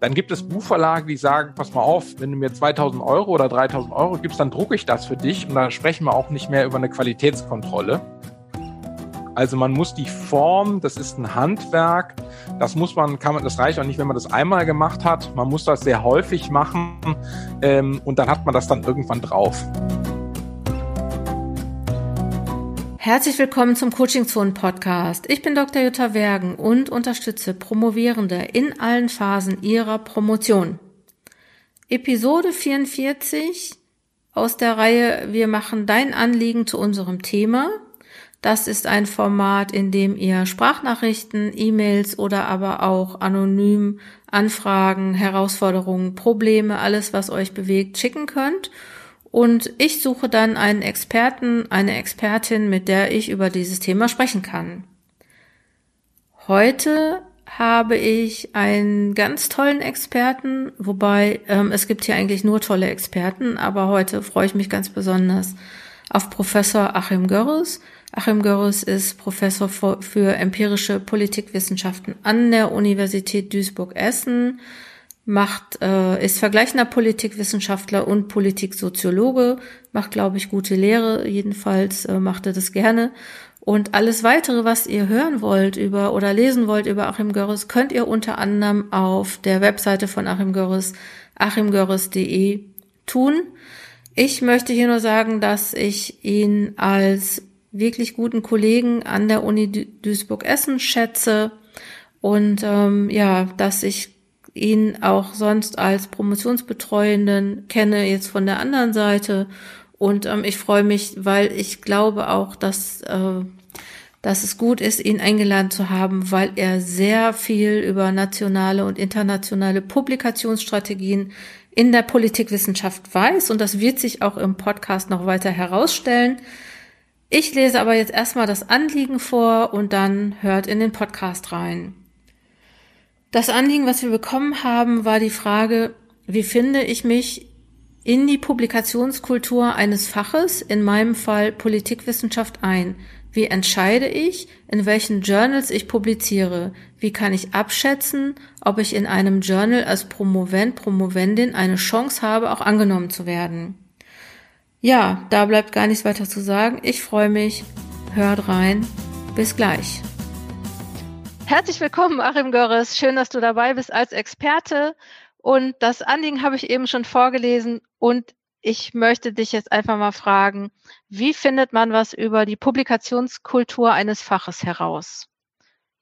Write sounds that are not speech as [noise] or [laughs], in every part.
Dann gibt es Buchverlage, die sagen, pass mal auf, wenn du mir 2000 Euro oder 3000 Euro gibst, dann drucke ich das für dich und dann sprechen wir auch nicht mehr über eine Qualitätskontrolle. Also man muss die Form, das ist ein Handwerk, das muss man, kann man, das reicht auch nicht, wenn man das einmal gemacht hat. Man muss das sehr häufig machen ähm, und dann hat man das dann irgendwann drauf. Herzlich willkommen zum Coaching Zone Podcast. Ich bin Dr. Jutta Wergen und unterstütze Promovierende in allen Phasen ihrer Promotion. Episode 44 aus der Reihe Wir machen dein Anliegen zu unserem Thema. Das ist ein Format, in dem ihr Sprachnachrichten, E-Mails oder aber auch anonym Anfragen, Herausforderungen, Probleme, alles was euch bewegt, schicken könnt und ich suche dann einen Experten, eine Expertin, mit der ich über dieses Thema sprechen kann. Heute habe ich einen ganz tollen Experten, wobei ähm, es gibt hier eigentlich nur tolle Experten, aber heute freue ich mich ganz besonders auf Professor Achim Görres. Achim Görres ist Professor für empirische Politikwissenschaften an der Universität Duisburg-Essen macht, äh, ist vergleichender Politikwissenschaftler und Politiksoziologe, macht, glaube ich, gute Lehre, jedenfalls äh, macht er das gerne. Und alles weitere, was ihr hören wollt über oder lesen wollt über Achim Görres, könnt ihr unter anderem auf der Webseite von Achim Görres, achimgörres.de tun. Ich möchte hier nur sagen, dass ich ihn als wirklich guten Kollegen an der Uni Duisburg-Essen schätze und ähm, ja, dass ich ihn auch sonst als Promotionsbetreuenden kenne, jetzt von der anderen Seite. Und ähm, ich freue mich, weil ich glaube auch, dass, äh, dass es gut ist, ihn eingeladen zu haben, weil er sehr viel über nationale und internationale Publikationsstrategien in der Politikwissenschaft weiß. Und das wird sich auch im Podcast noch weiter herausstellen. Ich lese aber jetzt erstmal das Anliegen vor und dann hört in den Podcast rein. Das Anliegen, was wir bekommen haben, war die Frage, wie finde ich mich in die Publikationskultur eines Faches, in meinem Fall Politikwissenschaft, ein? Wie entscheide ich, in welchen Journals ich publiziere? Wie kann ich abschätzen, ob ich in einem Journal als Promovent, Promovendin eine Chance habe, auch angenommen zu werden? Ja, da bleibt gar nichts weiter zu sagen. Ich freue mich. Hört rein. Bis gleich. Herzlich willkommen, Achim Görres. Schön, dass du dabei bist als Experte. Und das Anliegen habe ich eben schon vorgelesen. Und ich möchte dich jetzt einfach mal fragen, wie findet man was über die Publikationskultur eines Faches heraus?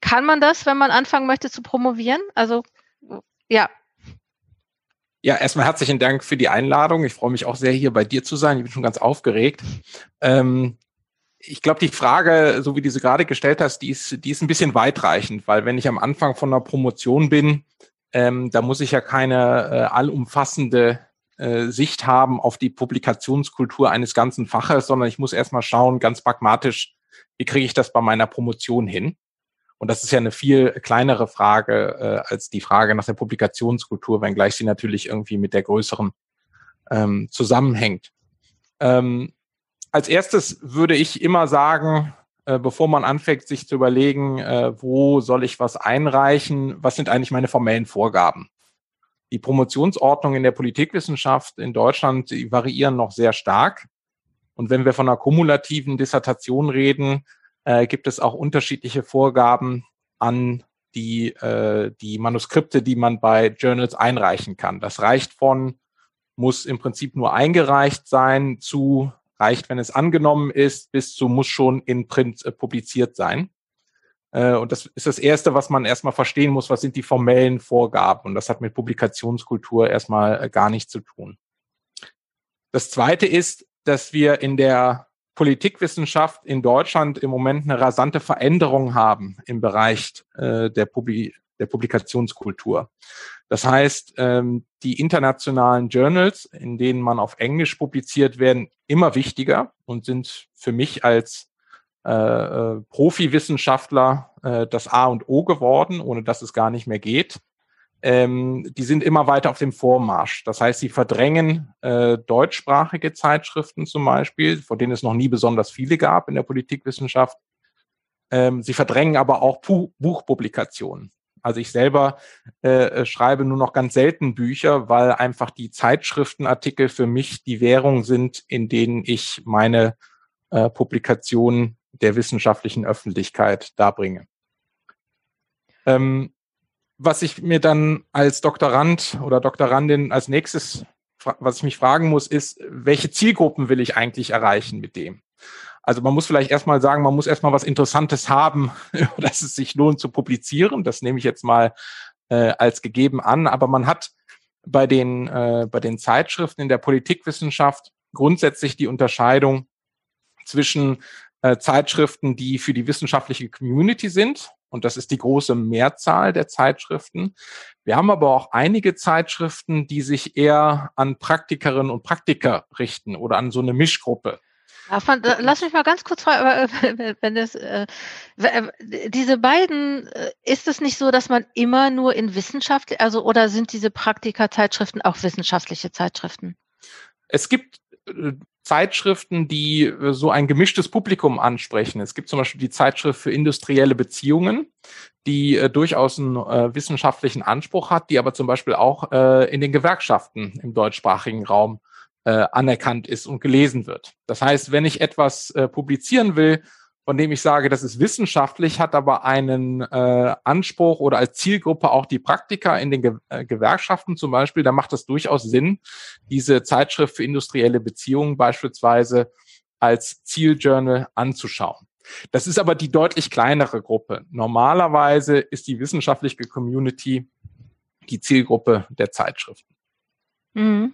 Kann man das, wenn man anfangen möchte zu promovieren? Also, ja. Ja, erstmal herzlichen Dank für die Einladung. Ich freue mich auch sehr, hier bei dir zu sein. Ich bin schon ganz aufgeregt. Ähm, ich glaube, die Frage, so wie du sie gerade gestellt hast, die ist, die ist ein bisschen weitreichend, weil wenn ich am Anfang von einer Promotion bin, ähm, da muss ich ja keine äh, allumfassende äh, Sicht haben auf die Publikationskultur eines ganzen Faches, sondern ich muss erstmal schauen, ganz pragmatisch, wie kriege ich das bei meiner Promotion hin? Und das ist ja eine viel kleinere Frage äh, als die Frage nach der Publikationskultur, wenngleich sie natürlich irgendwie mit der größeren ähm, zusammenhängt. Ähm, als erstes würde ich immer sagen, äh, bevor man anfängt, sich zu überlegen, äh, wo soll ich was einreichen, was sind eigentlich meine formellen Vorgaben? Die Promotionsordnung in der Politikwissenschaft in Deutschland die variieren noch sehr stark. Und wenn wir von einer kumulativen Dissertation reden, äh, gibt es auch unterschiedliche Vorgaben an die, äh, die Manuskripte, die man bei Journals einreichen kann. Das reicht von, muss im Prinzip nur eingereicht sein, zu reicht, wenn es angenommen ist, bis zu muss schon in Print äh, publiziert sein. Äh, und das ist das Erste, was man erstmal verstehen muss, was sind die formellen Vorgaben. Und das hat mit Publikationskultur erstmal äh, gar nichts zu tun. Das Zweite ist, dass wir in der Politikwissenschaft in Deutschland im Moment eine rasante Veränderung haben im Bereich äh, der, Publi der Publikationskultur. Das heißt, ähm, die internationalen Journals, in denen man auf Englisch publiziert, werden immer wichtiger und sind für mich als äh, äh, Profi-Wissenschaftler äh, das A und O geworden, ohne dass es gar nicht mehr geht. Ähm, die sind immer weiter auf dem Vormarsch. Das heißt, sie verdrängen äh, deutschsprachige Zeitschriften zum Beispiel, von denen es noch nie besonders viele gab in der Politikwissenschaft. Ähm, sie verdrängen aber auch Buchpublikationen. Also ich selber äh, schreibe nur noch ganz selten Bücher, weil einfach die Zeitschriftenartikel für mich die Währung sind, in denen ich meine äh, Publikationen der wissenschaftlichen Öffentlichkeit darbringe. Ähm, was ich mir dann als Doktorand oder Doktorandin als nächstes, was ich mich fragen muss, ist, welche Zielgruppen will ich eigentlich erreichen mit dem? Also man muss vielleicht erstmal sagen, man muss erstmal was Interessantes haben, [laughs] dass es sich lohnt zu publizieren. Das nehme ich jetzt mal äh, als gegeben an. Aber man hat bei den, äh, bei den Zeitschriften in der Politikwissenschaft grundsätzlich die Unterscheidung zwischen äh, Zeitschriften, die für die wissenschaftliche Community sind. Und das ist die große Mehrzahl der Zeitschriften. Wir haben aber auch einige Zeitschriften, die sich eher an Praktikerinnen und Praktiker richten oder an so eine Mischgruppe. Davon, lass mich mal ganz kurz fragen, wenn das, äh, äh, diese beiden, äh, ist es nicht so, dass man immer nur in Wissenschaft, also oder sind diese Praktika-Zeitschriften auch wissenschaftliche Zeitschriften? Es gibt äh, Zeitschriften, die äh, so ein gemischtes Publikum ansprechen. Es gibt zum Beispiel die Zeitschrift für industrielle Beziehungen, die äh, durchaus einen äh, wissenschaftlichen Anspruch hat, die aber zum Beispiel auch äh, in den Gewerkschaften im deutschsprachigen Raum äh, anerkannt ist und gelesen wird. Das heißt, wenn ich etwas äh, publizieren will, von dem ich sage, das ist wissenschaftlich, hat aber einen äh, Anspruch oder als Zielgruppe auch die Praktiker in den Ge äh, Gewerkschaften zum Beispiel, da macht es durchaus Sinn, diese Zeitschrift für industrielle Beziehungen beispielsweise als Zieljournal anzuschauen. Das ist aber die deutlich kleinere Gruppe. Normalerweise ist die wissenschaftliche Community die Zielgruppe der Zeitschriften. Mhm.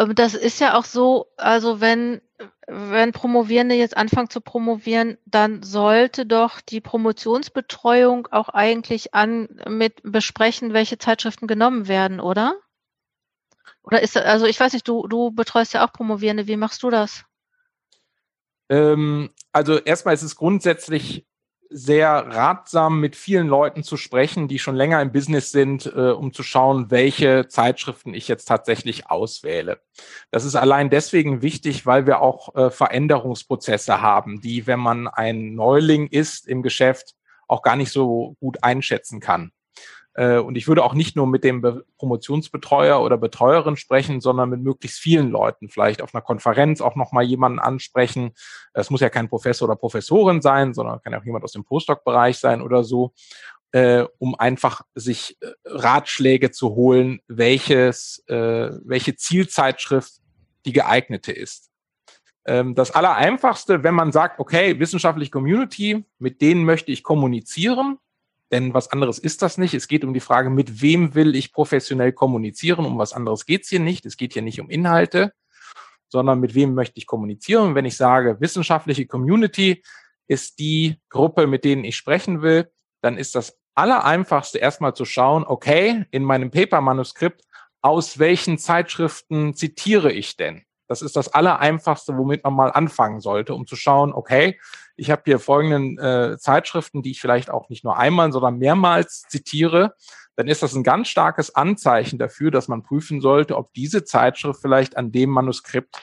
Ähm, das ist ja auch so, also wenn, wenn Promovierende jetzt anfangen zu promovieren, dann sollte doch die Promotionsbetreuung auch eigentlich an mit besprechen, welche Zeitschriften genommen werden, oder? Oder ist also ich weiß nicht, du, du betreust ja auch Promovierende, wie machst du das? Ähm, also erstmal ist es grundsätzlich sehr ratsam, mit vielen Leuten zu sprechen, die schon länger im Business sind, äh, um zu schauen, welche Zeitschriften ich jetzt tatsächlich auswähle. Das ist allein deswegen wichtig, weil wir auch äh, Veränderungsprozesse haben, die, wenn man ein Neuling ist im Geschäft, auch gar nicht so gut einschätzen kann. Äh, und ich würde auch nicht nur mit dem Promotionsbetreuer oder Betreuerin sprechen, sondern mit möglichst vielen Leuten. Vielleicht auf einer Konferenz auch nochmal jemanden ansprechen. Es muss ja kein Professor oder Professorin sein, sondern kann auch jemand aus dem Postdoc-Bereich sein oder so, äh, um einfach sich äh, Ratschläge zu holen, welches, welche Zielzeitschrift die geeignete ist. Ähm, das Allereinfachste, wenn man sagt, okay, wissenschaftliche Community, mit denen möchte ich kommunizieren, denn was anderes ist das nicht. Es geht um die Frage, mit wem will ich professionell kommunizieren? Um was anderes geht's hier nicht. Es geht hier nicht um Inhalte, sondern mit wem möchte ich kommunizieren? Und wenn ich sage, wissenschaftliche Community ist die Gruppe, mit denen ich sprechen will, dann ist das Allereinfachste erstmal zu schauen, okay, in meinem Paper-Manuskript, aus welchen Zeitschriften zitiere ich denn? Das ist das Allereinfachste, womit man mal anfangen sollte, um zu schauen, okay, ich habe hier folgenden äh, Zeitschriften, die ich vielleicht auch nicht nur einmal, sondern mehrmals zitiere, dann ist das ein ganz starkes Anzeichen dafür, dass man prüfen sollte, ob diese Zeitschrift vielleicht an dem Manuskript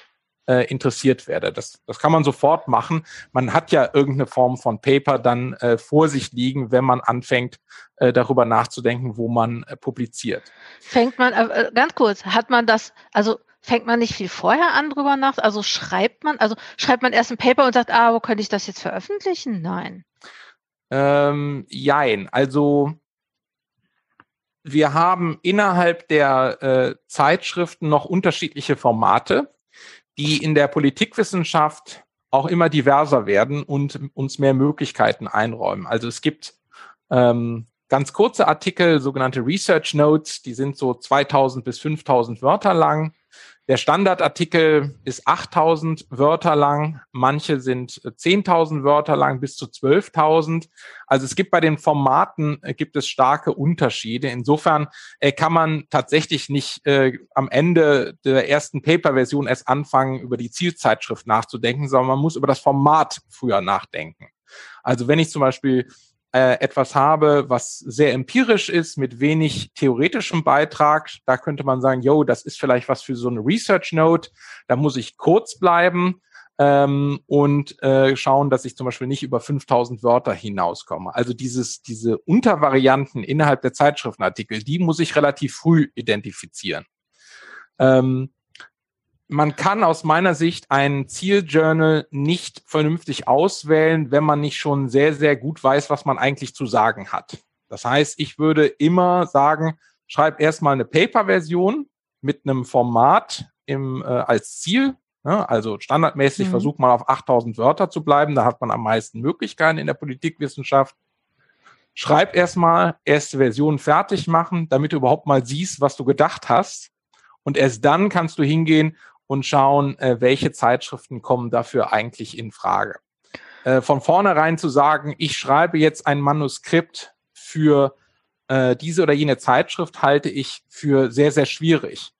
äh, interessiert werde. Das, das kann man sofort machen. Man hat ja irgendeine Form von Paper dann äh, vor sich liegen, wenn man anfängt, äh, darüber nachzudenken, wo man äh, publiziert. Fängt man, äh, ganz kurz, hat man das, also fängt man nicht viel vorher an drüber nach? Also schreibt man, also schreibt man erst ein Paper und sagt, ah, wo könnte ich das jetzt veröffentlichen? Nein. Ähm, jein. Also wir haben innerhalb der äh, Zeitschriften noch unterschiedliche Formate, die in der Politikwissenschaft auch immer diverser werden und uns mehr Möglichkeiten einräumen. Also es gibt ähm, ganz kurze Artikel, sogenannte Research Notes, die sind so 2000 bis 5000 Wörter lang. Der Standardartikel ist 8000 Wörter lang, manche sind 10.000 Wörter lang bis zu 12.000. Also es gibt bei den Formaten äh, gibt es starke Unterschiede. Insofern äh, kann man tatsächlich nicht äh, am Ende der ersten Paper-Version erst anfangen, über die Zielzeitschrift nachzudenken, sondern man muss über das Format früher nachdenken. Also wenn ich zum Beispiel äh, etwas habe, was sehr empirisch ist, mit wenig theoretischem Beitrag, da könnte man sagen, yo, das ist vielleicht was für so eine Research Note, da muss ich kurz bleiben. ähm, und äh, schauen, dass ich zum Beispiel nicht über 5000 Wörter hinauskomme. Also dieses, diese Untervarianten innerhalb der Zeitschriftenartikel, die muss ich relativ früh identifizieren. Ähm, man kann aus meiner Sicht ein Zieljournal nicht vernünftig auswählen, wenn man nicht schon sehr, sehr gut weiß, was man eigentlich zu sagen hat. Das heißt, ich würde immer sagen, schreib erstmal eine Paper-Version mit einem Format im, äh, als Ziel. Ne? Also standardmäßig mhm. versucht man auf 8000 Wörter zu bleiben. Da hat man am meisten Möglichkeiten in der Politikwissenschaft. Schreib erstmal erste Version fertig machen, damit du überhaupt mal siehst, was du gedacht hast. Und erst dann kannst du hingehen und schauen, äh, welche Zeitschriften kommen dafür eigentlich in Frage. Äh, von vornherein zu sagen, ich schreibe jetzt ein Manuskript für äh, diese oder jene Zeitschrift, halte ich für sehr, sehr schwierig.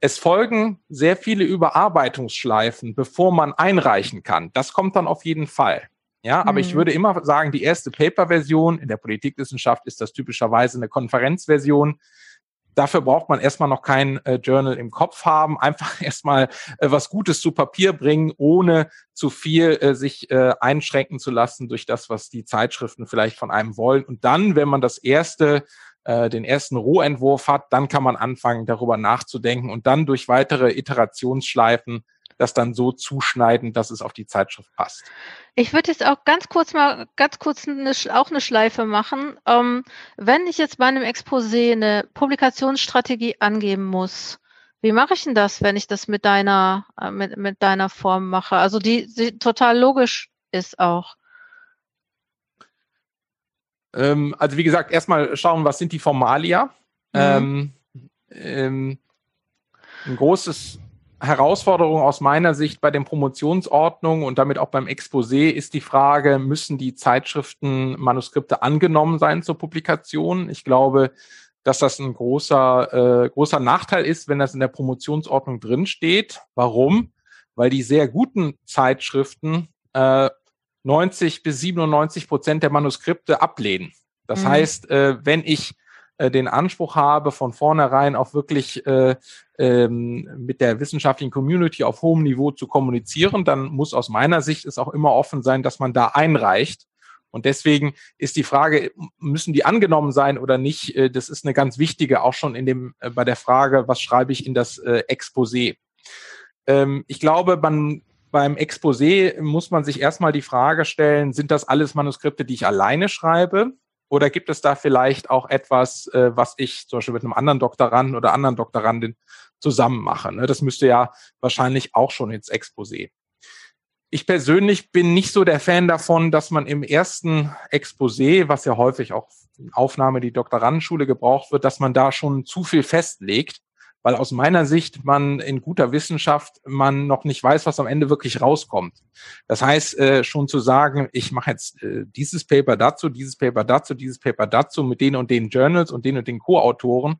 Es folgen sehr viele Überarbeitungsschleifen, bevor man einreichen kann. Das kommt dann auf jeden Fall. Ja, aber mhm. ich würde immer sagen, die erste Paper-Version in der Politikwissenschaft ist das typischerweise eine Konferenzversion. Dafür braucht man erstmal noch kein äh, Journal im Kopf haben, [laughs] einfach erstmal äh, was Gutes zu Papier bringen, ohne zu viel äh, sich äh, einschränken zu lassen durch das, was die Zeitschriften vielleicht von einem wollen. Und dann, wenn man das erste äh, den ersten Rohentwurf hat, dann kann man anfangen, darüber nachzudenken und dann durch weitere Iterationsschleifen das dann so zuschneiden, dass es auf die Zeitschrift passt. Ich würde jetzt auch ganz kurz mal, ganz kurz eine, auch eine Schleife machen. Ähm, wenn ich jetzt bei einem Exposé eine Publikationsstrategie angeben muss, wie mache ich denn das, wenn ich das mit deiner, äh, mit, mit deiner Form mache? Also die, die total logisch ist auch. Ähm, also wie gesagt, erstmal schauen, was sind die Formalia. Mhm. Ähm, ähm, ein großes Herausforderung aus meiner Sicht bei den Promotionsordnungen und damit auch beim Exposé ist die Frage, müssen die Zeitschriften Manuskripte angenommen sein zur Publikation? Ich glaube, dass das ein großer, äh, großer Nachteil ist, wenn das in der Promotionsordnung drinsteht. Warum? Weil die sehr guten Zeitschriften äh, 90 bis 97 Prozent der Manuskripte ablehnen. Das mhm. heißt, äh, wenn ich äh, den Anspruch habe, von vornherein auch wirklich äh, ähm, mit der wissenschaftlichen Community auf hohem Niveau zu kommunizieren, dann muss aus meiner Sicht es auch immer offen sein, dass man da einreicht. Und deswegen ist die Frage, müssen die angenommen sein oder nicht? Äh, das ist eine ganz wichtige, auch schon in dem, äh, bei der Frage, was schreibe ich in das äh, Exposé? Ähm, ich glaube, man beim Exposé muss man sich erstmal die Frage stellen, sind das alles Manuskripte, die ich alleine schreibe? Oder gibt es da vielleicht auch etwas, äh, was ich zum Beispiel mit einem anderen Doktoranden oder anderen Doktorandin zusammen mache? Ne? Das müsste ja wahrscheinlich auch schon ins Exposé. Ich persönlich bin nicht so der Fan davon, dass man im ersten Exposé, was ja häufig auch in Aufnahme die Doktorandenschule gebraucht wird, dass man da schon zu viel festlegt weil aus meiner Sicht man in guter Wissenschaft man noch nicht weiß, was am Ende wirklich rauskommt. Das heißt, äh, schon zu sagen, ich mache jetzt äh, dieses Paper dazu, dieses Paper dazu, dieses Paper dazu mit den und den Journals und den und den Co-Autoren,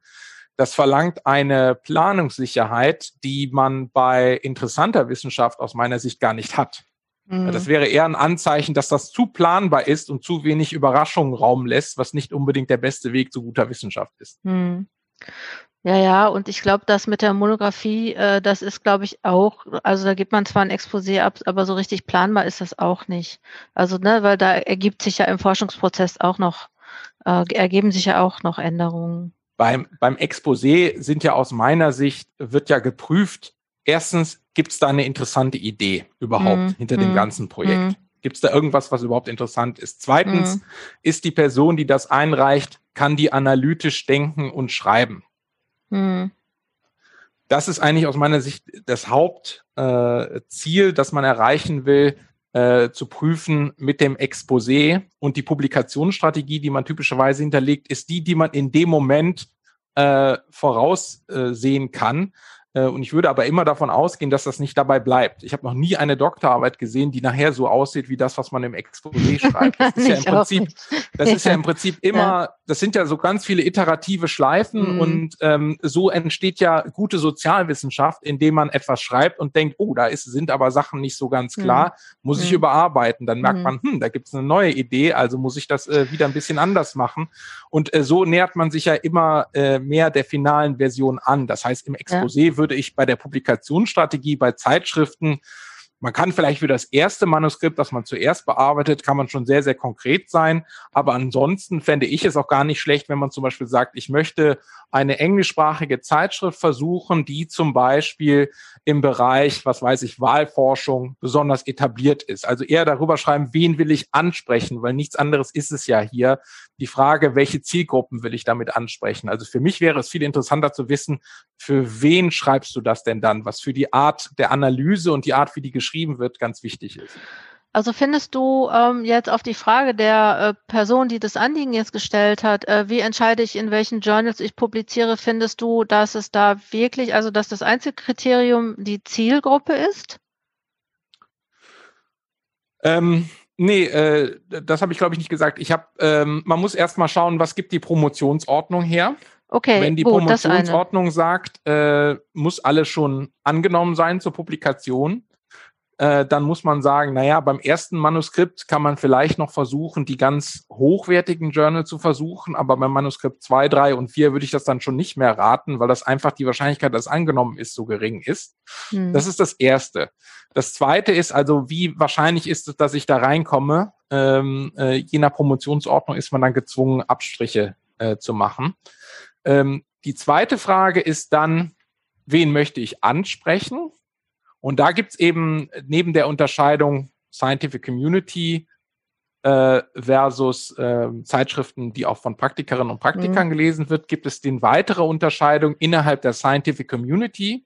das verlangt eine Planungssicherheit, die man bei interessanter Wissenschaft aus meiner Sicht gar nicht hat. Mhm. Das wäre eher ein Anzeichen, dass das zu planbar ist und zu wenig Überraschungen Raum lässt, was nicht unbedingt der beste Weg zu guter Wissenschaft ist. Mhm. Ja, ja, und ich glaube, das mit der Monographie, äh, das ist, glaube ich, auch, also da gibt man zwar ein Exposé ab, aber so richtig planbar ist das auch nicht. Also, ne, weil da ergibt sich ja im Forschungsprozess auch noch, äh, ergeben sich ja auch noch Änderungen. Beim, beim Exposé sind ja aus meiner Sicht, wird ja geprüft, erstens, gibt es da eine interessante Idee überhaupt mm, hinter mm, dem mhm. ganzen Projekt? Mm. Gibt es da irgendwas, was überhaupt interessant ist? Zweitens, mhm. ist die Person, die das einreicht, kann die analytisch denken und schreiben? Hm. Das ist eigentlich aus meiner Sicht das Hauptziel, äh, das man erreichen will, äh, zu prüfen mit dem Exposé. Und die Publikationsstrategie, die man typischerweise hinterlegt, ist die, die man in dem Moment äh, voraussehen kann. Äh, und ich würde aber immer davon ausgehen, dass das nicht dabei bleibt. Ich habe noch nie eine Doktorarbeit gesehen, die nachher so aussieht wie das, was man im Exposé [laughs] schreibt. Das ist ja im Prinzip, das ist ja im Prinzip immer, ja. das sind ja so ganz viele iterative Schleifen mhm. und ähm, so entsteht ja gute Sozialwissenschaft, indem man etwas schreibt und denkt, oh, da ist, sind aber Sachen nicht so ganz klar, mhm. muss ich mhm. überarbeiten. Dann merkt mhm. man, hm, da gibt es eine neue Idee, also muss ich das äh, wieder ein bisschen anders machen. Und äh, so nähert man sich ja immer äh, mehr der finalen Version an. Das heißt, im Exposé ja. wird würde ich bei der Publikationsstrategie bei Zeitschriften Man kann vielleicht für das erste Manuskript, das man zuerst bearbeitet, kann man schon sehr, sehr konkret sein. Aber ansonsten fände ich es auch gar nicht schlecht, wenn man zum Beispiel sagt, ich möchte eine englischsprachige Zeitschrift versuchen, die zum Beispiel im Bereich, was weiß ich, Wahlforschung besonders etabliert ist. Also eher darüber schreiben, wen will ich ansprechen, weil nichts anderes ist es ja hier. Die Frage, welche Zielgruppen will ich damit ansprechen? Also für mich wäre es viel interessanter zu wissen, für wen schreibst du das denn dann, was für die Art der Analyse und die Art, wie die geschrieben wird, ganz wichtig ist. Also findest du ähm, jetzt auf die Frage der äh, Person, die das Anliegen jetzt gestellt hat, äh, wie entscheide ich, in welchen Journals ich publiziere, findest du, dass es da wirklich, also dass das Einzelkriterium die Zielgruppe ist? Ähm, nee, äh, das habe ich glaube ich nicht gesagt. Ich habe, ähm, man muss erst mal schauen, was gibt die Promotionsordnung her. Okay, Wenn die gut, Promotionsordnung sagt, äh, muss alles schon angenommen sein zur Publikation, äh, dann muss man sagen, naja, beim ersten Manuskript kann man vielleicht noch versuchen, die ganz hochwertigen Journal zu versuchen, aber beim Manuskript zwei, drei und vier würde ich das dann schon nicht mehr raten, weil das einfach die Wahrscheinlichkeit, dass angenommen ist, so gering ist. Hm. Das ist das Erste. Das Zweite ist also, wie wahrscheinlich ist es, dass ich da reinkomme? Ähm, äh, je nach Promotionsordnung ist man dann gezwungen, Abstriche äh, zu machen. Ähm, die zweite Frage ist dann, wen möchte ich ansprechen? Und da gibt's eben neben der Unterscheidung Scientific Community äh, versus äh, Zeitschriften, die auch von Praktikerinnen und Praktikern mhm. gelesen wird, gibt es die weitere Unterscheidung innerhalb der Scientific Community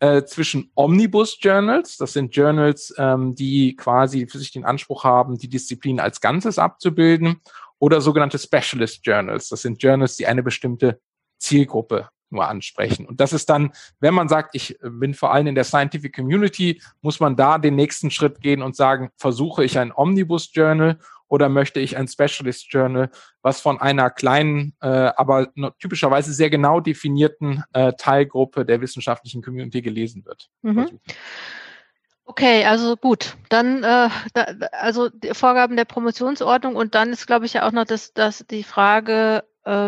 äh, zwischen Omnibus Journals, das sind Journals, ähm, die quasi für sich den Anspruch haben, die Disziplin als Ganzes abzubilden, oder sogenannte Specialist Journals, das sind Journals, die eine bestimmte Zielgruppe nur ansprechen. Und das ist dann, wenn man sagt, ich bin vor allem in der Scientific Community, muss man da den nächsten Schritt gehen und sagen, versuche ich ein Omnibus Journal oder möchte ich ein Specialist Journal, was von einer kleinen, äh, aber typischerweise sehr genau definierten äh, Teilgruppe der wissenschaftlichen Community gelesen wird. Mhm. Okay, also gut. Dann äh, da, also die Vorgaben der Promotionsordnung und dann ist, glaube ich, ja auch noch das, das die Frage,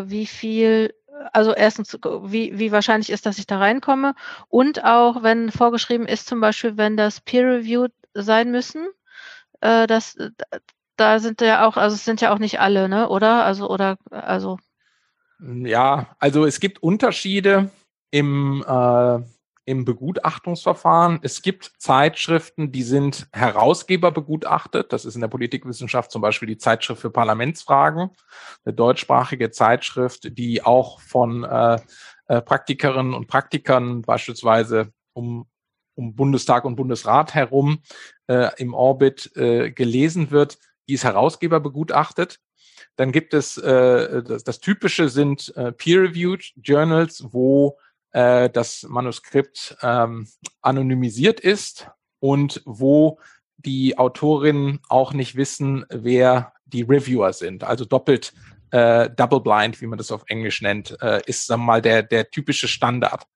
wie viel also erstens, wie, wie wahrscheinlich ist, dass ich da reinkomme und auch, wenn vorgeschrieben ist, zum Beispiel, wenn das peer-reviewed sein müssen, äh, das, da sind ja auch, also es sind ja auch nicht alle, ne, oder? Also, oder, also. Ja, also es gibt Unterschiede im, äh, im Begutachtungsverfahren. Es gibt Zeitschriften, die sind Herausgeber begutachtet. Das ist in der Politikwissenschaft zum Beispiel die Zeitschrift für Parlamentsfragen, eine deutschsprachige Zeitschrift, die auch von äh, äh, Praktikerinnen und Praktikern beispielsweise um, um Bundestag und Bundesrat herum äh, im Orbit äh, gelesen wird. Die ist Herausgeber begutachtet. Dann gibt es, äh, das, das Typische sind äh, Peer-Reviewed Journals, wo äh, das Manuskript ähm, anonymisiert ist und wo die Autorinnen auch nicht wissen, wer die Reviewer sind. Also doppelt äh, Double Blind, wie man das auf Englisch nennt, äh, ist sagen wir mal der, der typische Standard.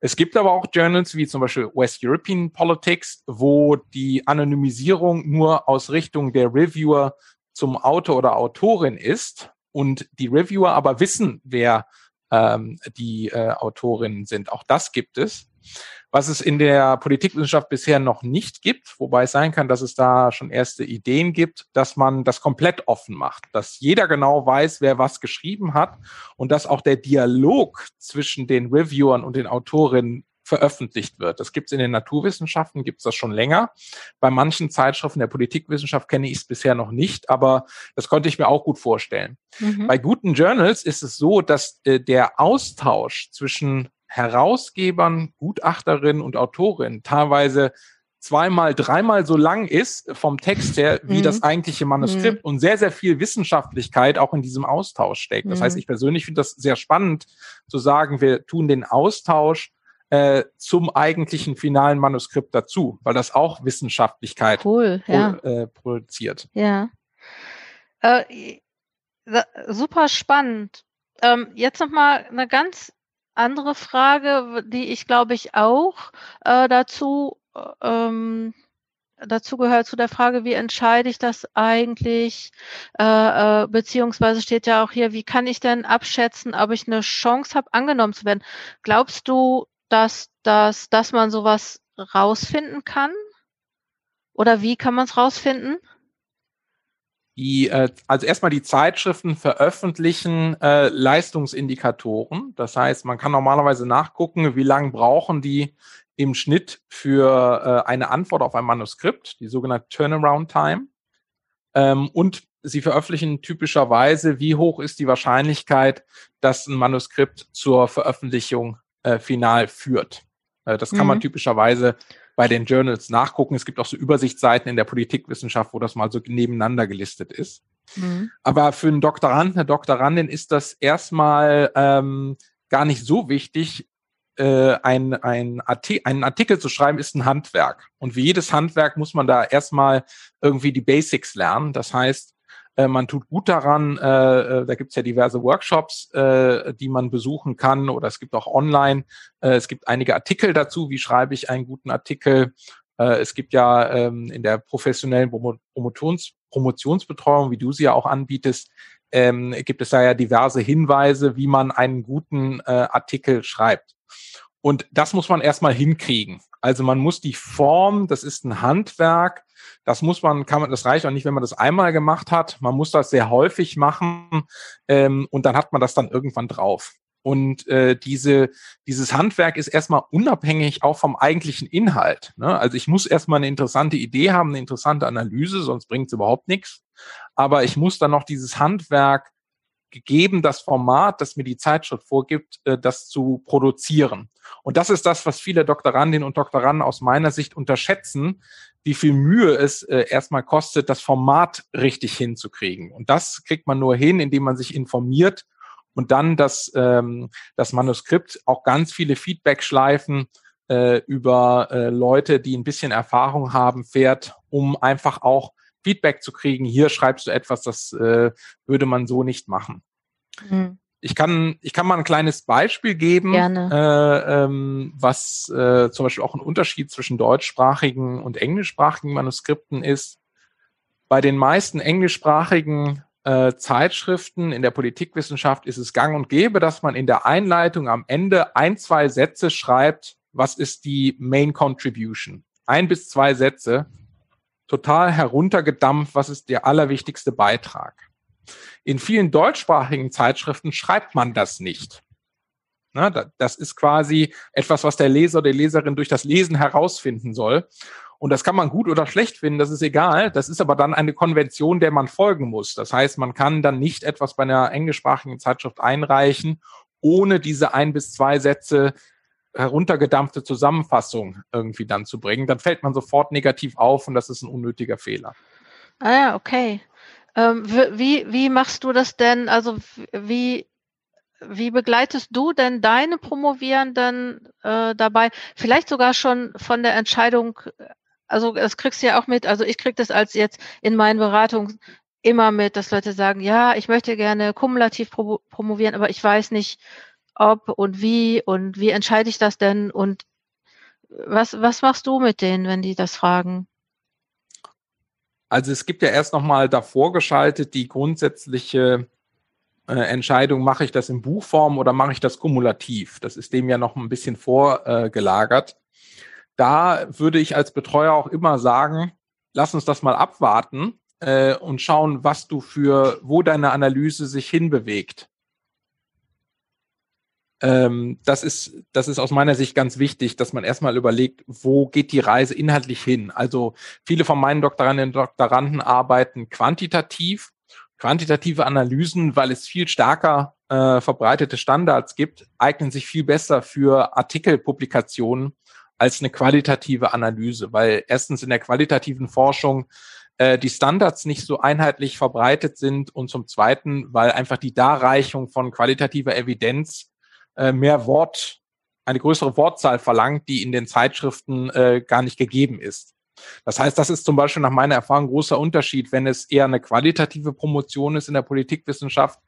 Es gibt aber auch Journals wie zum Beispiel West European Politics, wo die Anonymisierung nur aus Richtung der Reviewer zum Autor oder Autorin ist und die Reviewer aber wissen, wer ähm, die äh, Autorinnen sind. Auch das gibt es. Was es in der Politikwissenschaft bisher noch nicht gibt, wobei es sein kann, dass es da schon erste Ideen gibt, dass man das komplett offen macht, dass jeder genau weiß, wer was geschrieben hat und dass auch der Dialog zwischen den Reviewern und den Autorinnen veröffentlicht wird. Das gibt es in den Naturwissenschaften, gibt es das schon länger. Bei manchen Zeitschriften der Politikwissenschaft kenne ich es bisher noch nicht, aber das konnte ich mir auch gut vorstellen. Mhm. Bei guten Journals ist es so, dass äh, der Austausch zwischen Herausgebern, Gutachterinnen und Autorinnen teilweise zweimal, dreimal so lang ist vom Text her wie mhm. das eigentliche Manuskript mhm. und sehr, sehr viel Wissenschaftlichkeit auch in diesem Austausch steckt. Das heißt, mhm. ich persönlich finde das sehr spannend zu sagen, wir tun den Austausch äh, zum eigentlichen finalen Manuskript dazu, weil das auch Wissenschaftlichkeit cool, ja. äh, produziert. Ja. Äh, super spannend. Ähm, jetzt noch mal eine ganz andere Frage, die ich glaube ich auch äh, dazu ähm, dazu gehört zu der Frage, wie entscheide ich das eigentlich, äh, äh, beziehungsweise steht ja auch hier, wie kann ich denn abschätzen, ob ich eine Chance habe, angenommen zu werden. Glaubst du, dass, dass, dass man sowas rausfinden kann? Oder wie kann man es rausfinden? Die, äh, also erstmal die Zeitschriften veröffentlichen äh, Leistungsindikatoren. Das heißt, man kann normalerweise nachgucken, wie lange brauchen die im Schnitt für äh, eine Antwort auf ein Manuskript, die sogenannte Turnaround Time. Ähm, und sie veröffentlichen typischerweise, wie hoch ist die Wahrscheinlichkeit, dass ein Manuskript zur Veröffentlichung äh, final führt. Äh, das kann mhm. man typischerweise bei den Journals nachgucken. Es gibt auch so Übersichtsseiten in der Politikwissenschaft, wo das mal so nebeneinander gelistet ist. Mhm. Aber für einen Doktoranden, eine Doktorandin ist das erstmal ähm, gar nicht so wichtig. Äh, ein, ein Artikel, einen Artikel zu schreiben ist ein Handwerk. Und wie jedes Handwerk muss man da erstmal irgendwie die Basics lernen. Das heißt, äh, man tut gut daran, äh, äh da gibt es ja diverse Workshops, äh, die man besuchen kann oder es gibt auch online, äh, es gibt einige Artikel dazu, wie schreibe ich einen guten Artikel. Äh, es gibt ja ähm, in der professionellen Promotions Promotionsbetreuung, wie du sie ja auch anbietest, ähm, gibt es da ja diverse Hinweise, wie man einen guten äh, Artikel schreibt. Und das muss man erstmal hinkriegen. Also man muss die Form, das ist ein Handwerk, das muss man, kann man, das reicht auch nicht, wenn man das einmal gemacht hat. Man muss das sehr häufig machen ähm, und dann hat man das dann irgendwann drauf. Und äh, diese, dieses Handwerk ist erstmal unabhängig auch vom eigentlichen Inhalt. Ne? Also ich muss erstmal eine interessante Idee haben, eine interessante Analyse, sonst bringt es überhaupt nichts. Aber ich muss dann noch dieses Handwerk gegeben das Format, das mir die Zeitschrift vorgibt, äh, das zu produzieren. Und das ist das, was viele Doktorandinnen und Doktoranden aus meiner Sicht unterschätzen, wie viel Mühe es äh, erstmal kostet, das Format richtig hinzukriegen. Und das kriegt man nur hin, indem man sich informiert und dann das, ähm, das Manuskript auch ganz viele Feedback-Schleifen äh, über äh, Leute, die ein bisschen Erfahrung haben, fährt, um einfach auch Feedback zu kriegen. Hier schreibst du etwas, das äh, würde man so nicht machen. Mhm. Ich kann, ich kann mal ein kleines Beispiel geben, äh, ähm, was äh, zum Beispiel auch ein Unterschied zwischen deutschsprachigen und englischsprachigen Manuskripten ist. Bei den meisten englischsprachigen äh, Zeitschriften in der Politikwissenschaft ist es gang und gäbe, dass man in der Einleitung am Ende ein, zwei Sätze schreibt, was ist die Main Contribution. Ein bis zwei Sätze, total heruntergedampft, was ist der allerwichtigste Beitrag. In vielen deutschsprachigen Zeitschriften schreibt man das nicht. Na, das ist quasi etwas, was der Leser oder die Leserin durch das Lesen herausfinden soll. Und das kann man gut oder schlecht finden, das ist egal. Das ist aber dann eine Konvention, der man folgen muss. Das heißt, man kann dann nicht etwas bei einer englischsprachigen Zeitschrift einreichen, ohne diese ein bis zwei Sätze heruntergedampfte Zusammenfassung irgendwie dann zu bringen. Dann fällt man sofort negativ auf und das ist ein unnötiger Fehler. Ah ja, okay. Ähm, wie, wie machst du das denn? Also wie, wie begleitest du denn deine Promovierenden äh, dabei? Vielleicht sogar schon von der Entscheidung, also das kriegst du ja auch mit, also ich krieg das als jetzt in meinen Beratungen immer mit, dass Leute sagen, ja, ich möchte gerne kumulativ pro promovieren, aber ich weiß nicht, ob und wie und wie entscheide ich das denn und was, was machst du mit denen, wenn die das fragen? Also es gibt ja erst nochmal davor geschaltet die grundsätzliche äh, Entscheidung, mache ich das in Buchform oder mache ich das kumulativ? Das ist dem ja noch ein bisschen vorgelagert. Äh, da würde ich als Betreuer auch immer sagen, lass uns das mal abwarten äh, und schauen, was du für, wo deine Analyse sich hinbewegt. Ähm, das ist, das ist aus meiner Sicht ganz wichtig, dass man erstmal überlegt, wo geht die Reise inhaltlich hin? Also viele von meinen Doktorandinnen und Doktoranden arbeiten quantitativ, quantitative Analysen, weil es viel stärker äh, verbreitete Standards gibt, eignen sich viel besser für Artikelpublikationen als eine qualitative Analyse, weil erstens in der qualitativen Forschung äh, die Standards nicht so einheitlich verbreitet sind und zum Zweiten, weil einfach die Darreichung von qualitativer Evidenz äh, mehr Wort, eine größere Wortzahl verlangt, die in den Zeitschriften äh, gar nicht gegeben ist. Das heißt, das ist zum Beispiel nach meiner Erfahrung ein großer Unterschied. Wenn es eher eine qualitative Promotion ist in der Politikwissenschaft,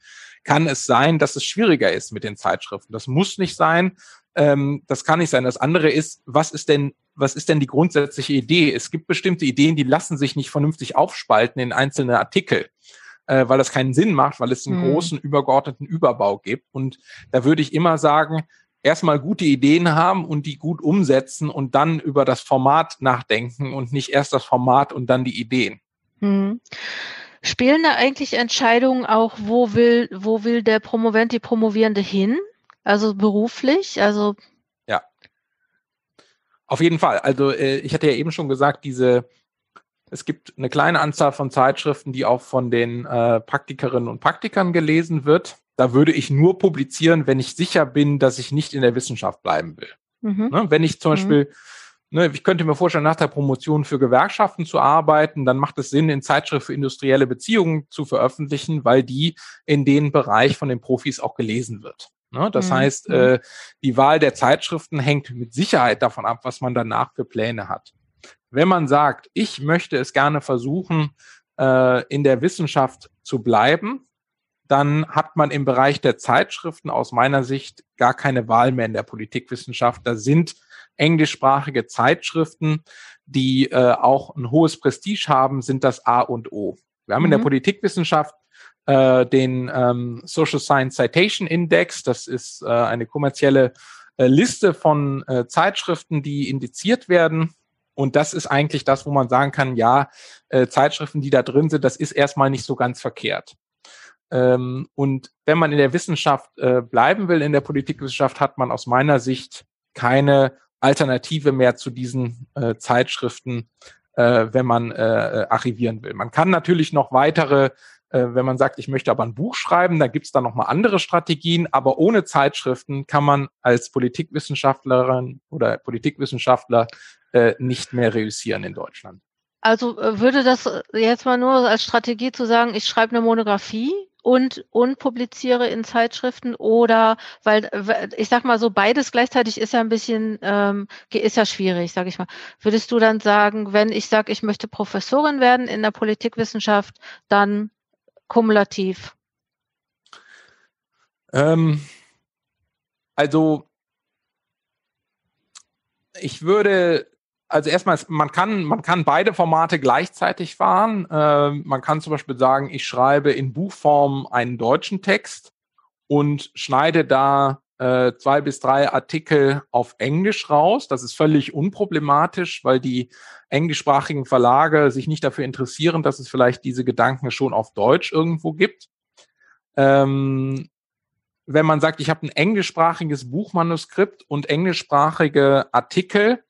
kann es sein, dass es schwieriger ist mit den Zeitschriften. Das muss nicht sein. Ähm, das kann nicht sein. Das andere ist, was ist denn, was ist denn die grundsätzliche Idee? Es gibt bestimmte Ideen, die lassen sich nicht vernünftig aufspalten in einzelne Artikel äh, weil das keinen Sinn macht, weil es einen mhm. großen übergeordneten Überbau gibt. Und da würde ich immer sagen, erstmal gute Ideen haben und die gut umsetzen und dann über das Format nachdenken und nicht erst das Format und dann die Ideen. Hm. Spielen da eigentlich Entscheidungen auch, wo will, wo will der Promovent, die Promovierende hin? Also beruflich? Also ja. Auf jeden Fall. Also äh, ich hatte ja eben schon gesagt, diese es gibt eine kleine Anzahl von Zeitschriften, die auch von den äh, Praktikerinnen und Praktikern gelesen wird. Da würde ich nur publizieren, wenn ich sicher bin, dass ich nicht in der Wissenschaft bleiben will. Mhm. Ne, wenn ich zum mhm. Beispiel, ne, ich könnte mir vorstellen, nach der Promotion für Gewerkschaften zu arbeiten, dann macht es Sinn, in Zeitschrift für industrielle Beziehungen zu veröffentlichen, weil die in den Bereich von den Profis auch gelesen wird. Ne? Das mhm. heißt, mhm. äh, die Wahl der Zeitschriften hängt mit Sicherheit davon ab, was man danach für Pläne hat. Wenn man sagt, ich möchte es gerne versuchen, äh, in der Wissenschaft zu bleiben, dann hat man im Bereich der Zeitschriften aus meiner Sicht gar keine Wahl mehr in der Politikwissenschaft. Da sind englischsprachige Zeitschriften, die äh, auch ein hohes Prestige haben, sind das A und O. Wir haben mhm. in der mhm. Politikwissenschaft äh, den ähm, Social Science Citation Index. Das ist äh, eine kommerzielle äh, Liste von äh, Zeitschriften, die indiziert werden. Und das ist eigentlich das, wo man sagen kann, ja, äh, Zeitschriften, die da drin sind, das ist erstmal nicht so ganz verkehrt. Ähm, und wenn man in der Wissenschaft äh, bleiben will, in der Politikwissenschaft, hat man aus meiner Sicht keine Alternative mehr zu diesen äh, Zeitschriften, äh, wenn man äh, archivieren will. Man kann natürlich noch weitere äh, wenn man sagt, ich möchte aber ein Buch schreiben, da gibt es dann nochmal andere Strategien, aber ohne Zeitschriften kann man als Politikwissenschaftlerin oder Politikwissenschaftler äh, nicht mehr reüssieren in Deutschland. Also äh, würde das jetzt mal nur als Strategie zu sagen, ich schreibe eine Monographie und, und publiziere in Zeitschriften oder weil ich sag mal so beides gleichzeitig ist ja ein bisschen ähm, ist ja schwierig, sage ich mal. Würdest du dann sagen, wenn ich sage, ich möchte Professorin werden in der Politikwissenschaft, dann kumulativ? Ähm, also ich würde, also erstmal, man kann, man kann beide Formate gleichzeitig fahren. Äh, man kann zum Beispiel sagen, ich schreibe in Buchform einen deutschen Text und schneide da äh, zwei bis drei Artikel auf Englisch raus. Das ist völlig unproblematisch, weil die englischsprachigen Verlage sich nicht dafür interessieren, dass es vielleicht diese Gedanken schon auf Deutsch irgendwo gibt. Ähm, wenn man sagt, ich habe ein englischsprachiges Buchmanuskript und englischsprachige Artikel,